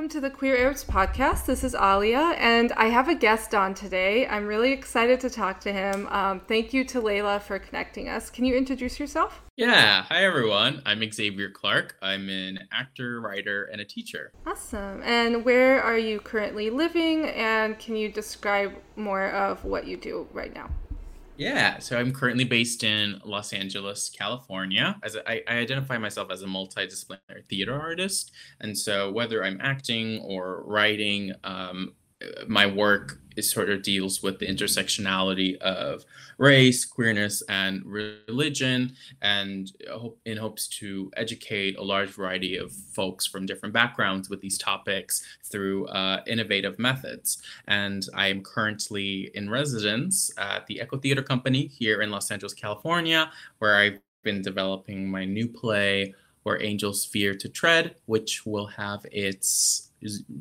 Welcome to the Queer Arabs podcast. This is Alia, and I have a guest on today. I'm really excited to talk to him. Um, thank you to Layla for connecting us. Can you introduce yourself? Yeah, hi everyone. I'm Xavier Clark. I'm an actor, writer, and a teacher. Awesome. And where are you currently living? And can you describe more of what you do right now? Yeah, so I'm currently based in Los Angeles, California. As a, I, I identify myself as a multidisciplinary theater artist, and so whether I'm acting or writing, um, my work is sort of deals with the intersectionality of race, queerness, and religion, and in hopes to educate a large variety of folks from different backgrounds with these topics through uh, innovative methods. And I am currently in residence at the Echo Theater Company here in Los Angeles, California, where I've been developing my new play, Where Angels Fear to Tread, which will have its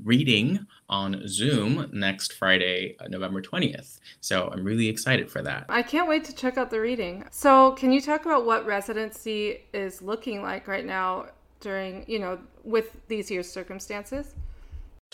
reading on Zoom next Friday, uh, November 20th. So I'm really excited for that. I can't wait to check out the reading. So, can you talk about what residency is looking like right now during, you know, with these year's circumstances?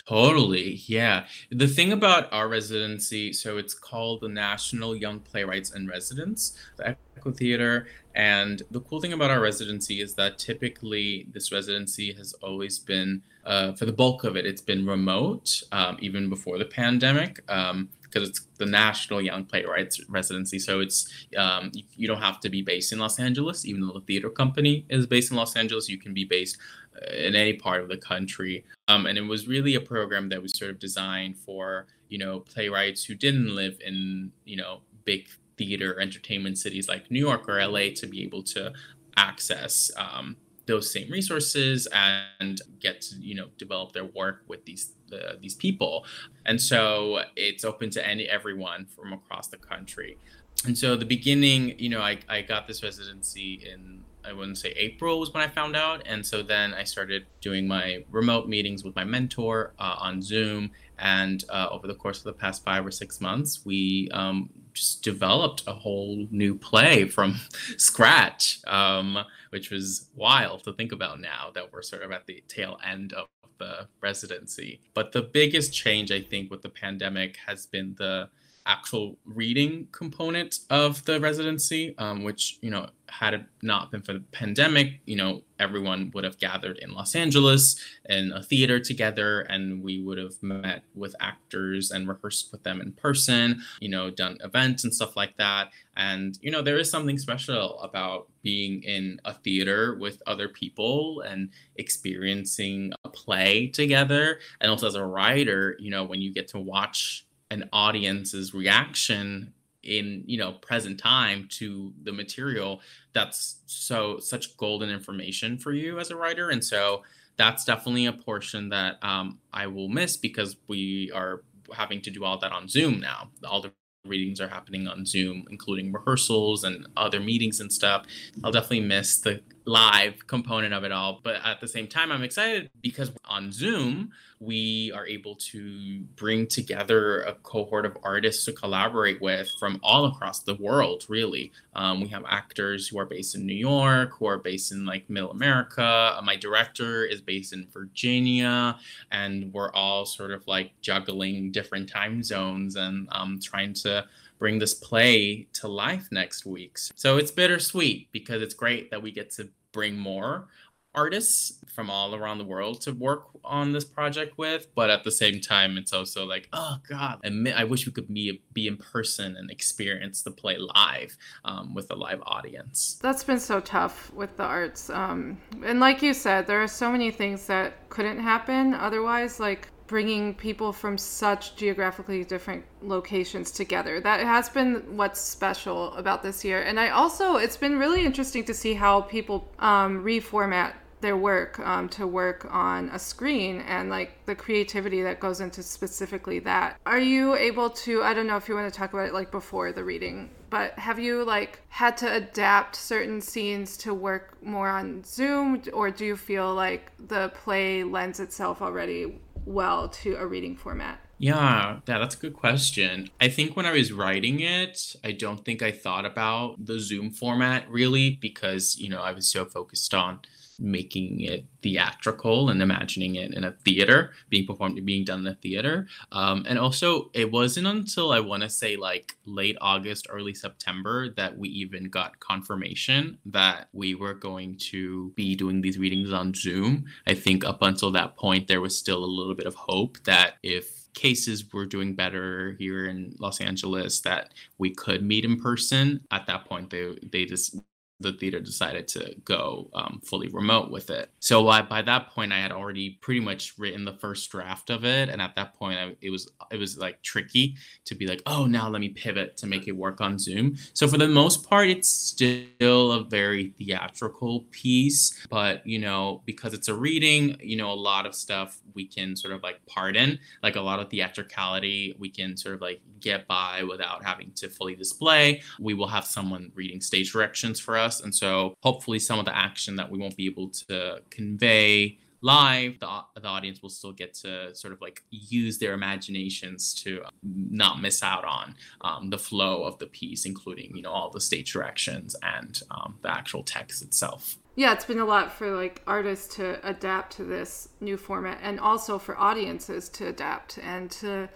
Totally. Yeah. The thing about our residency, so it's called the National Young Playwrights in Residence, the Echo Theater. And the cool thing about our residency is that typically this residency has always been, uh, for the bulk of it, it's been remote, um, even before the pandemic. Um, because it's the National Young Playwrights Residency. So it's um, you, you, don't have to be based in Los Angeles, even though the theater company is based in Los Angeles. You can be based uh, in any part of the country. Um, and it was really a program that was sort of designed for you know playwrights who didn't live in you know big theater entertainment cities like New York or LA to be able to access um, those same resources and get to you know develop their work with these the, these people and so it's open to any everyone from across the country and so the beginning you know I, I got this residency in I wouldn't say April was when I found out. And so then I started doing my remote meetings with my mentor uh, on Zoom. And uh, over the course of the past five or six months, we um, just developed a whole new play from scratch, um, which was wild to think about now that we're sort of at the tail end of the residency. But the biggest change, I think, with the pandemic has been the actual reading component of the residency, um, which, you know, had it not been for the pandemic, you know, everyone would have gathered in Los Angeles in a theater together and we would have met with actors and rehearsed with them in person, you know, done events and stuff like that. And, you know, there is something special about being in a theater with other people and experiencing a play together. And also as a writer, you know, when you get to watch an audience's reaction in you know present time to the material that's so such golden information for you as a writer. And so that's definitely a portion that um, i will miss because we are having to do all that on zoom now. All the readings are happening on zoom including rehearsals and other meetings and stuff. I'll definitely miss the live component of it all. But at the same time, I'm excited because on Zoom, we are able to bring together a cohort of artists to collaborate with from all across the world, really. Um, we have actors who are based in New York, who are based in like Middle America. my director is based in Virginia, and we're all sort of like juggling different time zones and um, trying to bring this play to life next week. So it's bittersweet because it's great that we get to bring more artists from all around the world to work on this project with but at the same time it's also like oh god i wish we could be be in person and experience the play live um, with a live audience that's been so tough with the arts um, and like you said there are so many things that couldn't happen otherwise like bringing people from such geographically different locations together. That has been what's special about this year. And I also, it's been really interesting to see how people um, reformat their work um, to work on a screen and like the creativity that goes into specifically that. Are you able to, I don't know if you want to talk about it like before the reading, but have you like had to adapt certain scenes to work more on Zoom or do you feel like the play lends itself already well to a reading format? Yeah, yeah, that's a good question. I think when I was writing it, I don't think I thought about the Zoom format really because, you know, I was so focused on making it theatrical and imagining it in a theater, being performed, being done in a theater. Um, and also, it wasn't until I want to say like late August, early September that we even got confirmation that we were going to be doing these readings on Zoom. I think up until that point, there was still a little bit of hope that if cases were doing better here in Los Angeles that we could meet in person. At that point, they they just the theater decided to go um, fully remote with it. So I, by that point, I had already pretty much written the first draft of it, and at that point, I, it was it was like tricky to be like, oh, now let me pivot to make it work on Zoom. So for the most part, it's still a very theatrical piece, but you know, because it's a reading, you know, a lot of stuff we can sort of like pardon, like a lot of theatricality, we can sort of like get by without having to fully display. We will have someone reading stage directions for us. And so hopefully some of the action that we won't be able to convey live, the, the audience will still get to sort of like use their imaginations to not miss out on um, the flow of the piece, including, you know, all the stage directions and um, the actual text itself. Yeah, it's been a lot for like artists to adapt to this new format and also for audiences to adapt and to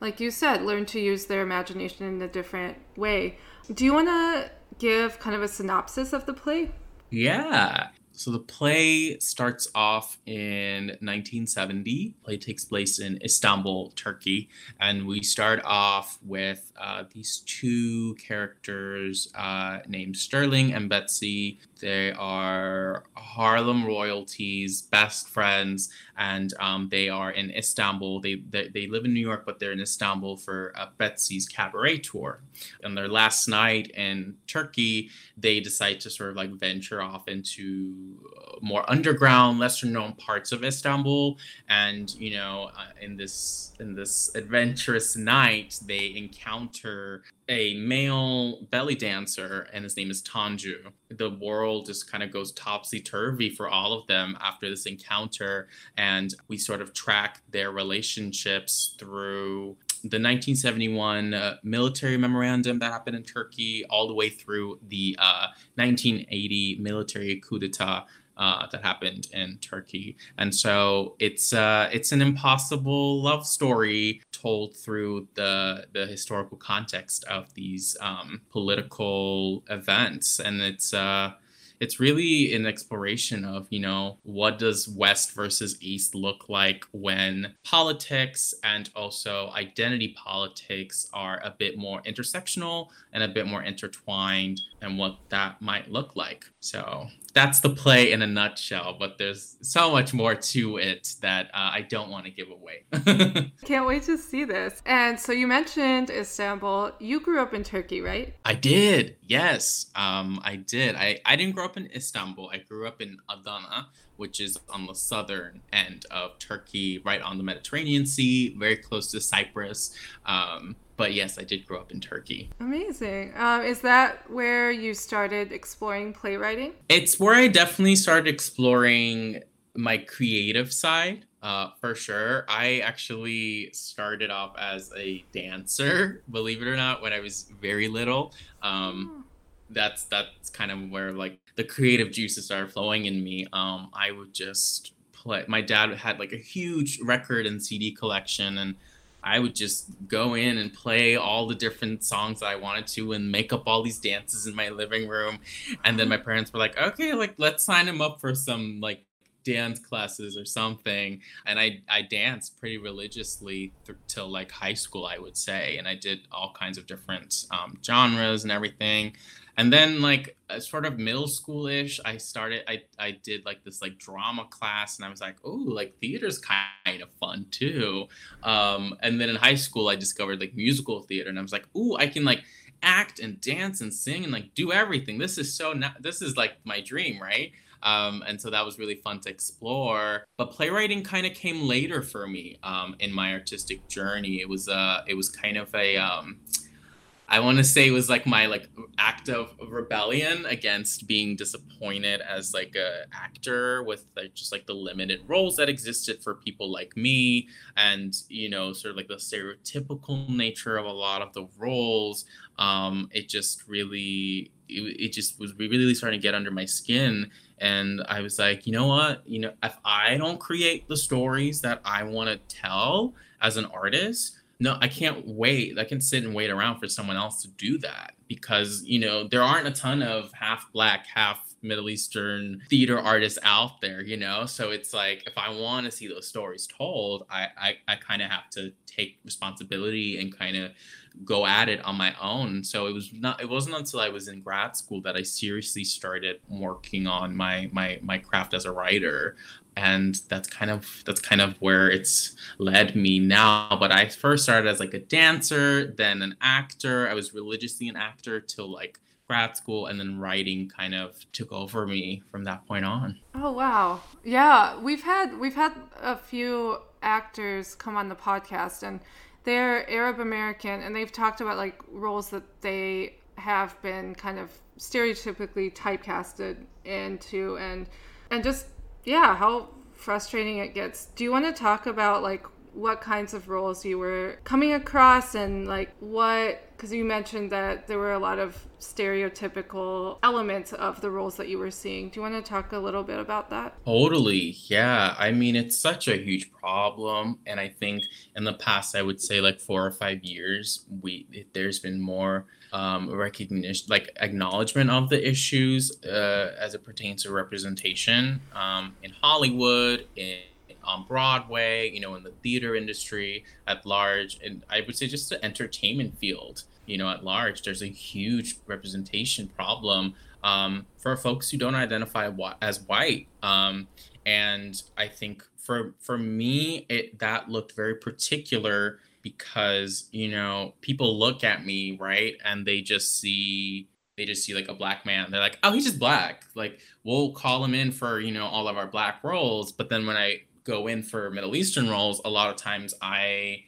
like you said, learn to use their imagination in a different way. Do you want to give kind of a synopsis of the play? Yeah. So the play starts off in 1970. play takes place in Istanbul, Turkey, and we start off with uh, these two characters uh, named Sterling and Betsy. They are Harlem royalties, best friends, and um, they are in Istanbul. They, they, they live in New York, but they're in Istanbul for Betsy's cabaret tour. And their last night in Turkey, they decide to sort of like venture off into uh, more underground, lesser known parts of Istanbul. And you know, uh, in this in this adventurous night, they encounter a male belly dancer, and his name is Tanju. The world just kind of goes topsy turvy for all of them after this encounter, and we sort of track their relationships through the 1971 uh, military memorandum that happened in Turkey, all the way through the uh, 1980 military coup d'etat uh, that happened in Turkey, and so it's uh, it's an impossible love story told through the the historical context of these um, political events, and it's uh, it's really an exploration of you know what does west versus east look like when politics and also identity politics are a bit more intersectional and a bit more intertwined and what that might look like. So that's the play in a nutshell, but there's so much more to it that uh, I don't want to give away. Can't wait to see this. And so you mentioned Istanbul. You grew up in Turkey, right? I did. Yes, um, I did. I, I didn't grow up in Istanbul. I grew up in Adana, which is on the southern end of Turkey, right on the Mediterranean Sea, very close to Cyprus. Um, but yes, I did grow up in Turkey. Amazing. Um, is that where you started exploring playwriting? It's where I definitely started exploring my creative side. Uh, for sure. I actually started off as a dancer, believe it or not, when I was very little. Um, oh. That's that's kind of where like the creative juices started flowing in me. Um, I would just play. My dad had like a huge record and CD collection, and I would just go in and play all the different songs that I wanted to and make up all these dances in my living room. And then my parents were like, okay, like let's sign him up for some like dance classes or something. And I, I danced pretty religiously th- till like high school, I would say. And I did all kinds of different um, genres and everything and then like sort of middle schoolish i started i i did like this like drama class and i was like oh like theater's kind of fun too um and then in high school i discovered like musical theater and i was like oh i can like act and dance and sing and like do everything this is so not this is like my dream right um, and so that was really fun to explore. But playwriting kind of came later for me um, in my artistic journey. It was uh, it was kind of a um, I want to say it was like my like act of rebellion against being disappointed as like a actor with like just like the limited roles that existed for people like me and you know sort of like the stereotypical nature of a lot of the roles. Um it just really it, it just was really starting to get under my skin and i was like you know what? You know if i don't create the stories that i want to tell as an artist no i can't wait. I can sit and wait around for someone else to do that because you know there aren't a ton of half black half middle eastern theater artists out there you know? So it's like if i want to see those stories told i i, I kind of have to take responsibility and kind of go at it on my own. So it was not it wasn't until I was in grad school that I seriously started working on my my my craft as a writer. And that's kind of that's kind of where it's led me now. But I first started as like a dancer, then an actor. I was religiously an actor till like grad school and then writing kind of took over me from that point on. Oh wow. Yeah, we've had we've had a few actors come on the podcast and they're Arab American, and they've talked about like roles that they have been kind of stereotypically typecasted into, and and just yeah, how frustrating it gets. Do you want to talk about like what kinds of roles you were coming across and like what because you mentioned that there were a lot of stereotypical elements of the roles that you were seeing. Do you want to talk a little bit about that? Totally yeah. I mean it's such a huge problem and i think in the past i would say like four or five years we there's been more um, recognition, like acknowledgement of the issues uh, as it pertains to representation um, in Hollywood, in on Broadway, you know, in the theater industry at large, and I would say just the entertainment field, you know, at large, there's a huge representation problem um, for folks who don't identify as white. Um, and I think for for me, it that looked very particular because you know people look at me right and they just see they just see like a black man they're like oh he's just black like we'll call him in for you know all of our black roles but then when i go in for Middle Eastern roles, a lot of times I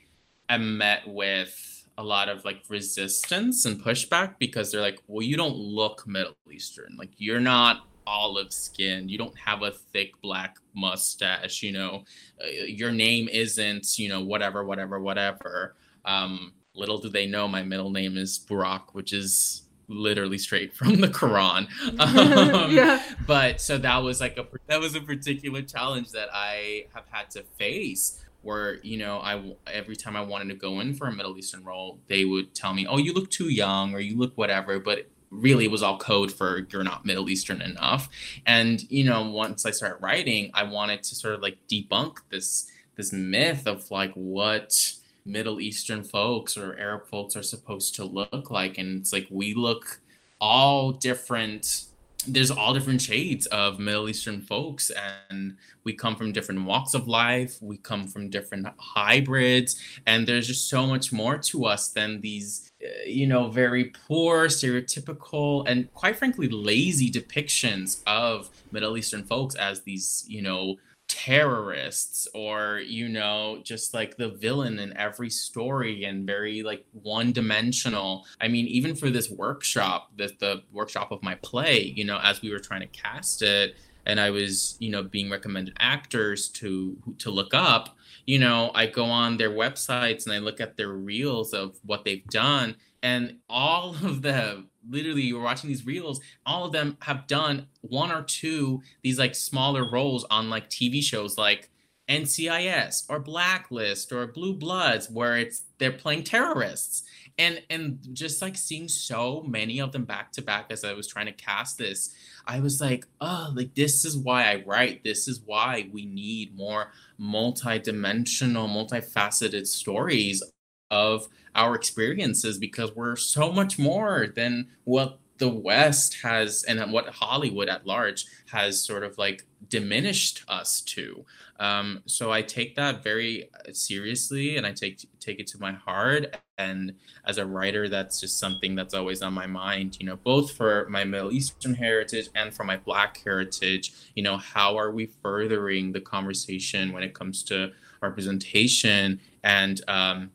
am met with a lot of like resistance and pushback because they're like, well, you don't look Middle Eastern. Like you're not olive skin. You don't have a thick black mustache. You know, uh, your name isn't, you know, whatever, whatever, whatever. Um, little do they know my middle name is Burak, which is literally straight from the Quran. Um, yeah. But so that was like a that was a particular challenge that I have had to face. Where you know I every time I wanted to go in for a Middle Eastern role, they would tell me, "Oh, you look too young," or "You look whatever," but really it was all code for you're not middle eastern enough and you know once i started writing i wanted to sort of like debunk this this myth of like what Middle Eastern folks or Arab folks are supposed to look like. And it's like we look all different. There's all different shades of Middle Eastern folks, and we come from different walks of life. We come from different hybrids, and there's just so much more to us than these, uh, you know, very poor, stereotypical, and quite frankly, lazy depictions of Middle Eastern folks as these, you know, terrorists or you know just like the villain in every story and very like one dimensional i mean even for this workshop the, the workshop of my play you know as we were trying to cast it and i was you know being recommended actors to to look up you know i go on their websites and i look at their reels of what they've done and all of them literally you're watching these reels all of them have done one or two these like smaller roles on like tv shows like ncis or blacklist or blue bloods where it's they're playing terrorists. And and just like seeing so many of them back to back as i was trying to cast this i was like oh like this is why i write. This is why we need more multi-dimensional multifaceted stories of our experiences because we're so much more than what the West has and what Hollywood at large has sort of like diminished us to. Um, so I take that very uh, seriously and I take take it to my heart. And as a writer, that's just something that's always on my mind. You know, both for my Middle Eastern heritage and for my Black heritage. You know, how are we furthering the conversation when it comes to representation and um,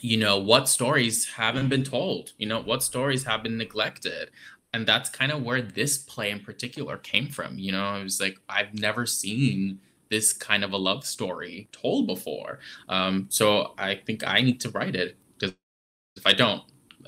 you know what stories haven't been told you know what stories have been neglected and that's kind of where this play in particular came from you know i was like i've never seen this kind of a love story told before um, so i think i need to write it because if i don't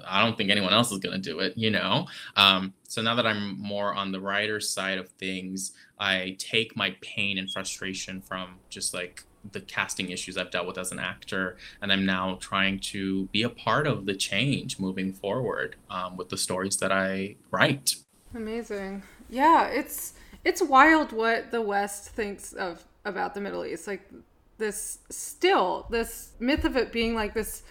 I don't think anyone else is going to do it, you know? Um, so now that I'm more on the writer side of things, I take my pain and frustration from just like the casting issues I've dealt with as an actor, and I'm now trying to be a part of the change moving forward um, with the stories that I write. Amazing. Yeah, it's it's wild what the West thinks of about the Middle East. Like this still this myth of it being like this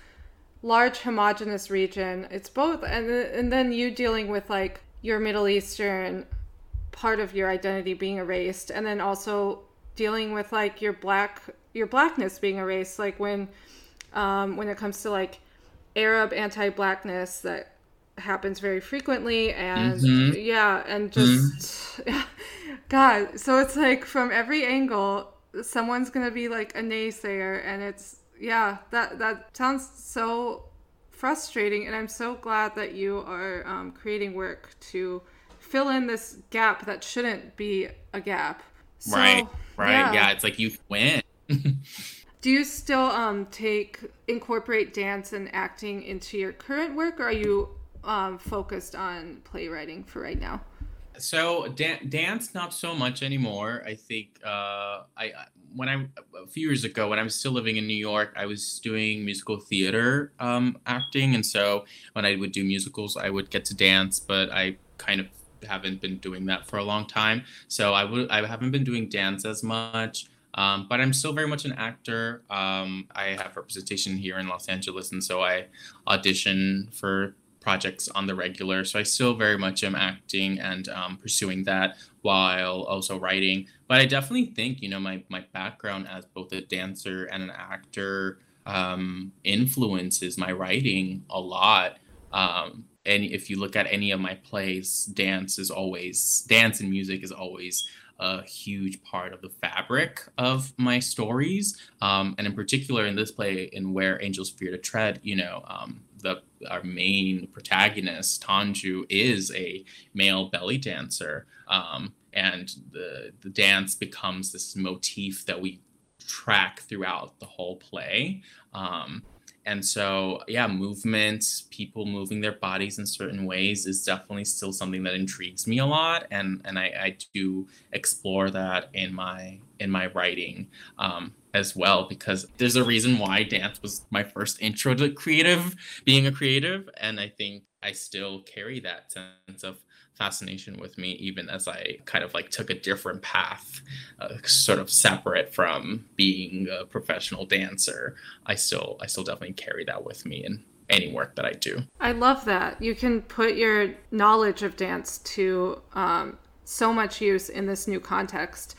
large homogenous region. It's both and and then you dealing with like your Middle Eastern part of your identity being erased and then also dealing with like your black your blackness being erased like when um when it comes to like Arab anti-blackness that happens very frequently and mm-hmm. yeah and just mm-hmm. god so it's like from every angle someone's gonna be like a naysayer and it's yeah that that sounds so frustrating and i'm so glad that you are um, creating work to fill in this gap that shouldn't be a gap so, right right yeah. yeah it's like you win do you still um, take incorporate dance and acting into your current work or are you um, focused on playwriting for right now? So dan- dance not so much anymore. I think uh, I, when i a few years ago when i was still living in new york i was doing musical theater um, acting. And so when i would do musicals i would get to dance but i kind of haven't been doing that for a long time. So i would i haven't been doing dance as much um, but I'm still very much an actor. Um, I have representation here in Los Angeles, and so I audition for projects on the regular. So I still very much am acting and um, pursuing that while also writing. But I definitely think, you know, my, my background as both a dancer and an actor um, influences my writing a lot. Um, and if you look at any of my plays, dance is always, dance and music is always a huge part of the fabric of my stories. Um, and in particular, in this play, in Where Angels Fear to Tread, you know, um, the our main protagonist Tanju is a male belly dancer, um, and the the dance becomes this motif that we track throughout the whole play. Um, and so, yeah, movement, people moving their bodies in certain ways is definitely still something that intrigues me a lot, and and I, I do explore that in my in my writing. Um, as well because there's a reason why dance was my first intro to creative being a creative and i think i still carry that sense of fascination with me even as i kind of like took a different path uh, sort of separate from being a professional dancer i still i still definitely carry that with me in any work that i do. I love that. You can put your knowledge of dance to um, so much use in this new context.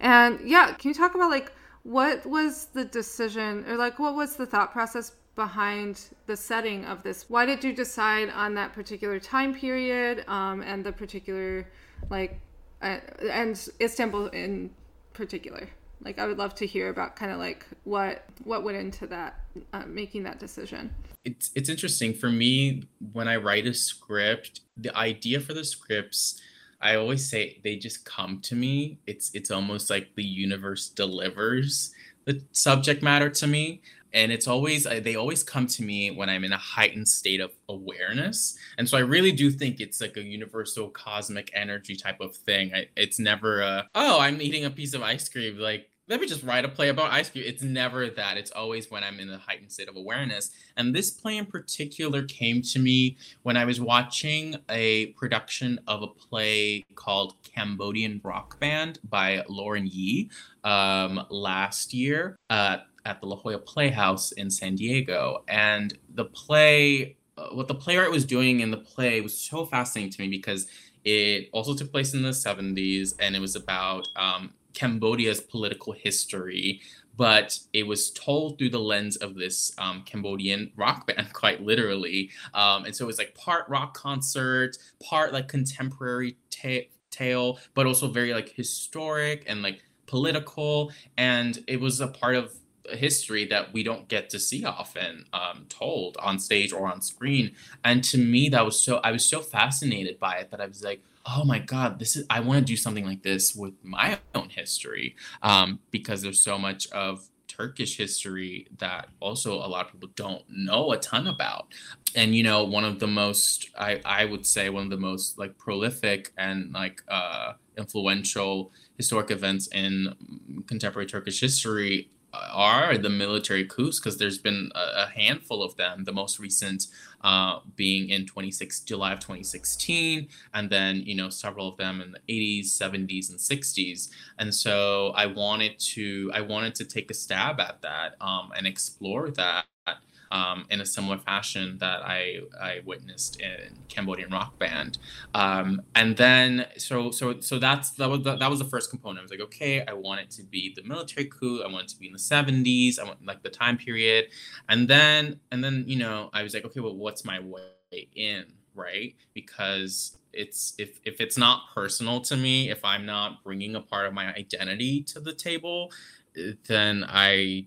And yeah can you talk about like what was the decision or like what was the thought process behind the setting of this. Why did you decide on that particular time period um, and the particular like uh, and istanbul in particular? Like i would love to hear about kind of like what what went into that uh, making that decision. It's it's interesting. For me when i write a script the idea for the scripts I always say they just come to me. It's it's almost like the universe delivers the subject matter to me and it's always they always come to me when i'm in a heightened state of awareness and so i really do think it's like a universal cosmic energy type of thing I, it's never a oh i'm eating a piece of ice cream like let me just write a play about ice cream. It's never that. It's always when I'm in a heightened state of awareness. And this play in particular came to me when I was watching a production of a play called Cambodian Rock Band by Lauren Yee um, last year uh, at the La Jolla Playhouse in San Diego. And the play, uh, what the playwright was doing in the play was so fascinating to me because it also took place in the 70s and it was about um, Cambodia's political history, but it was told through the lens of this um, Cambodian rock band, quite literally. Um, and so it was like part rock concert, part like contemporary ta- tale, but also very like historic and like political. And it was a part of history that we don't get to see often um, told on stage or on screen. And to me, that was so, I was so fascinated by it that I was like, oh my god this is i want to do something like this with my own history um, because there's so much of turkish history that also a lot of people don't know a ton about and you know one of the most i i would say one of the most like prolific and like uh influential historic events in contemporary turkish history are the military coups because there's been a, a, handful of them. The most recent uh, being in 26 July of 2016, and then you know several of them in the 80s, 70s, and 60s. And so I wanted to I wanted to take a stab at that um, and explore that um, in a similar fashion that I, I witnessed in Cambodian rock band. Um, and then so so so that's that was the, that was the first component. I was like, okay, I want it to be the military coup. I want it to be in the 70s. I want like the time period. And then and then you know I was like, okay, well, what's my way in, right? Because it's if if it's not personal to me if i'm not bringing a part of my identity to the table then I,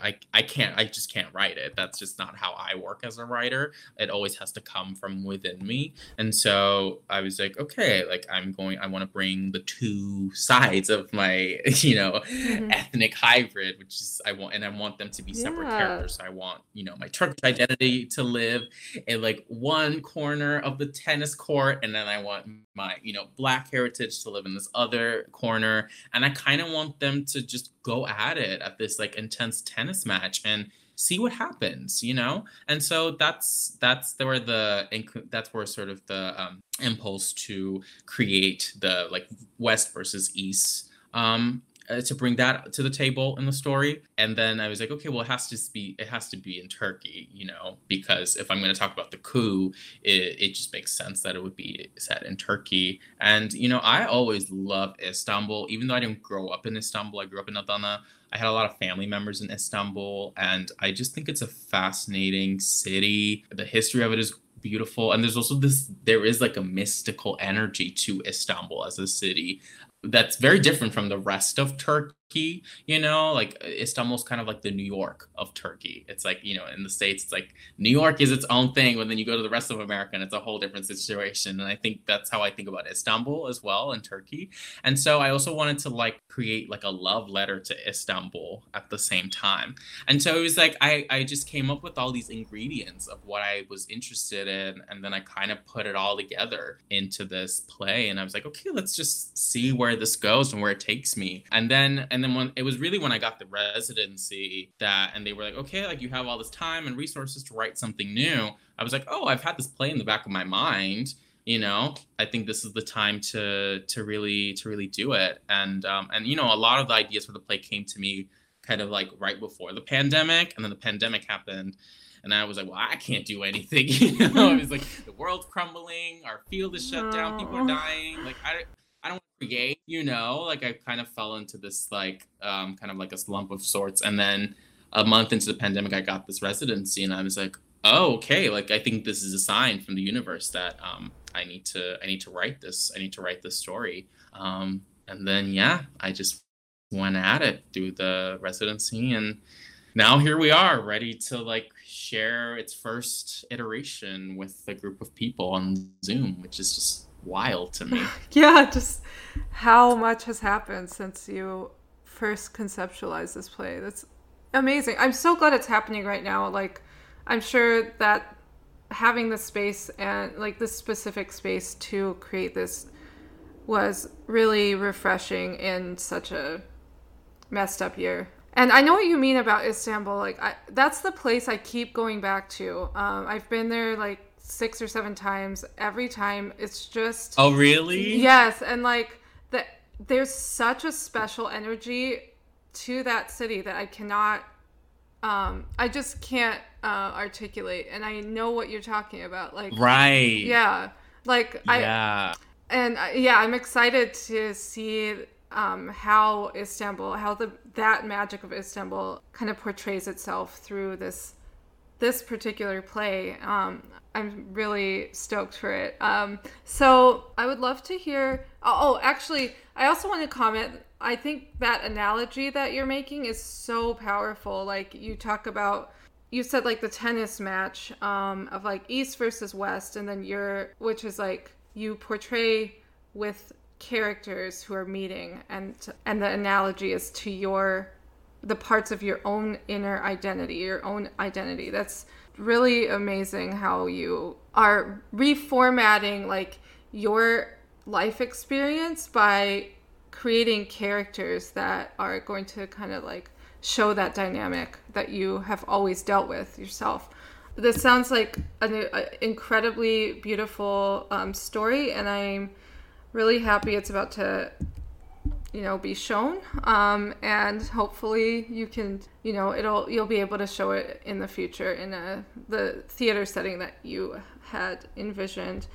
I I can't I just can't write it. That's just not how I work as a writer. It always has to come from within me. And so I was like, okay, like I'm going I want to bring the two sides of my, you know, mm-hmm. ethnic hybrid, which is I want and I want them to be separate yeah. characters. I want, you know, my Turkish identity to live in like one corner of the tennis court and then I want my, you know, black heritage to live in this other corner and I kind of want them to just go at it at this like intense tennis match and see what happens you know? And so that's that's where the that's where sort of the um, impulse to create the like west versus east um uh, to bring that to the table in the story. And then i was like okay well it has to be it has to be in turkey you know because if i'm going to talk about the coup it, it just makes sense that it would be set in turkey. And you know i always loved istanbul. Even though i didn't grow up in istanbul i grew up in adana I had a lot of family members in Istanbul, and I just think it's a fascinating city. The history of it is beautiful, and there's also this there is like a mystical energy to Istanbul as a city that's very different from the rest of Turkey Turkey, you know, like uh, Istanbul's kind of like the New York of Turkey. It's like, you know, in the States, it's like New York is its own thing, but then you go to the rest of America and it's a whole different situation. And I think that's how I think about Istanbul as well in Turkey. And so I also wanted to like create like a love letter to Istanbul at the same time. And so it was like I, I just came up with all these ingredients of what I was interested in. And then I kind of put it all together into this play. And I was like, okay, let's just see where this goes and where it takes me. And then and then when it was really when I got the residency that, and they were like, okay, like you have all this time and resources to write something new. I was like, oh, I've had this play in the back of my mind. You know, I think this is the time to to really to really do it. And um, and you know, a lot of the ideas for the play came to me kind of like right before the pandemic, and then the pandemic happened and I was like, well, I can't do anything. You know, it was like the world's crumbling, our field is shut down, people are dying. Like I, create, you know, like I kind of fell into this like um, kind of like a slump of sorts. And then a month into the pandemic, I got this residency, and I was like, oh, okay, like I think this is a sign from the universe that um, I need to I need to write this. I need to write this story. Um, and then yeah, I just went at it through the residency, and now here we are, ready to like share its first iteration with a group of people on Zoom, which is just wild to me. yeah, just how much has happened since you first conceptualized this play. That's amazing. I'm so glad it's happening right now. Like, I'm sure that having the space and like this specific space to create this was really refreshing in such a messed up year. And I know what you mean about Istanbul. Like, I, that's the place I keep going back to. Um, I've been there like six or seven times. Every time it's just Oh really? Yes, and like that there's such a special energy to that city that I cannot um I just can't uh articulate and I know what you're talking about like Right. Yeah. Like I Yeah. And uh, yeah, I'm excited to see um, how Istanbul, how the that magic of Istanbul kind of portrays itself through this this particular play. Um, I'm really stoked for it. Um, so I would love to hear. Oh, oh, actually, I also want to comment. I think that analogy that you're making is so powerful. Like you talk about, you said like the tennis match um, of like East versus West, and then you're, which is like you portray with characters who are meeting, and and the analogy is to your the parts of your own inner identity, your own identity. That's really amazing how you are reformatting like your life experience by creating characters that are going to kind of like show that dynamic that you have always dealt with yourself. This sounds like an, an incredibly beautiful um, story, and I'm really happy it's about to you know be shown um, and hopefully you can you know it'll you'll be able to show it in the future in a the theater setting that you had envisioned.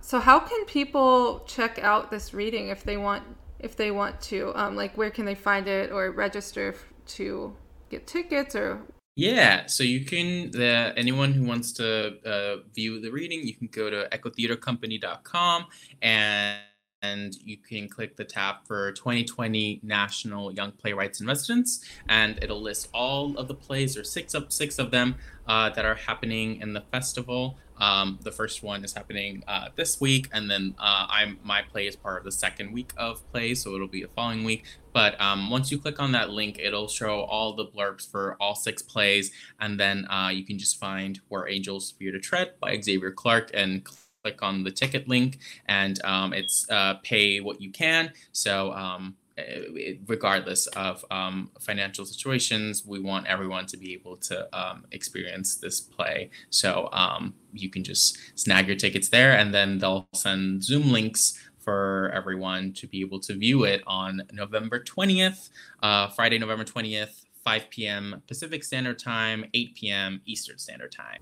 So how can people check out this reading if they want if they want to? Um, like where can they find it or register to get tickets or? Yeah, so you can, the, anyone who wants to uh, view the reading, you can go to echotheatercompany.com and and you can click the tab for 2020 National Young Playwrights in Residence, and it'll list all of the plays, or six of six of them, uh, that are happening in the festival. Um, the first one is happening uh, this week, and then uh, I'm my play is part of the second week of plays, so it'll be the following week. But um, once you click on that link, it'll show all the blurbs for all six plays, and then uh, you can just find "Where Angels Fear to Tread" by Xavier Clark and click on the ticket link, and um, it's uh, pay what you can. So um, eh, regardless of um, financial situations, we want everyone to be able to um, experience this play. So um, you can just snag your tickets there, and then they'll send Zoom links for everyone to be able to view it on November 20th, uh, Friday, November 20th, 5 p.m. Pacific Standard Time, 8 p.m. Eastern Standard Time.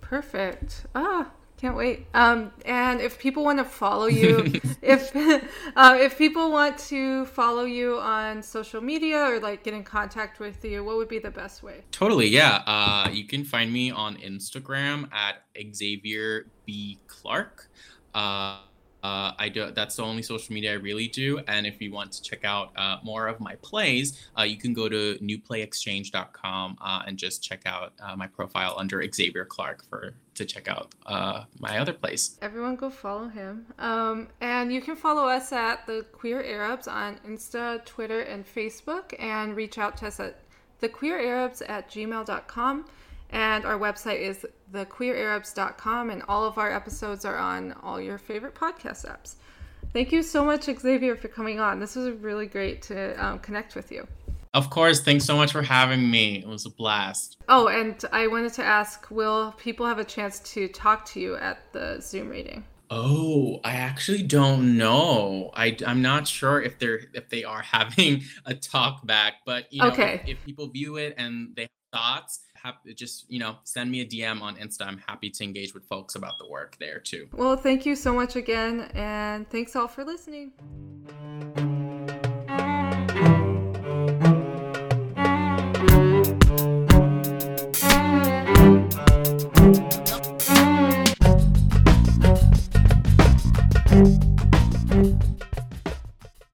Perfect. Ah, can't wait. Um, and if people want to follow you, if uh, if people want to follow you on social media or like get in contact with you, what would be the best way? Totally, yeah. Uh, you can find me on Instagram at Xavier B Clark. Uh, uh, I do. That's the only social media I really do. And if you want to check out uh, more of my plays, uh, you can go to newplayexchange.com uh, and just check out uh, my profile under Xavier Clark for to check out uh, my other place. Everyone, go follow him. Um, and you can follow us at the Queer Arabs on Insta, Twitter, and Facebook, and reach out to us at thequeerarabs at gmail.com. And our website is thequeerarabs.com, and all of our episodes are on all your favorite podcast apps. Thank you so much, Xavier, for coming on. This was really great to um, connect with you. Of course. Thanks so much for having me. It was a blast. Oh, and I wanted to ask will people have a chance to talk to you at the Zoom reading? Oh, I actually don't know. I, I'm not sure if they're if they are having a talk back, but you know, okay. if, if people view it and they have thoughts, just you know send me a dm on insta i'm happy to engage with folks about the work there too well thank you so much again and thanks all for listening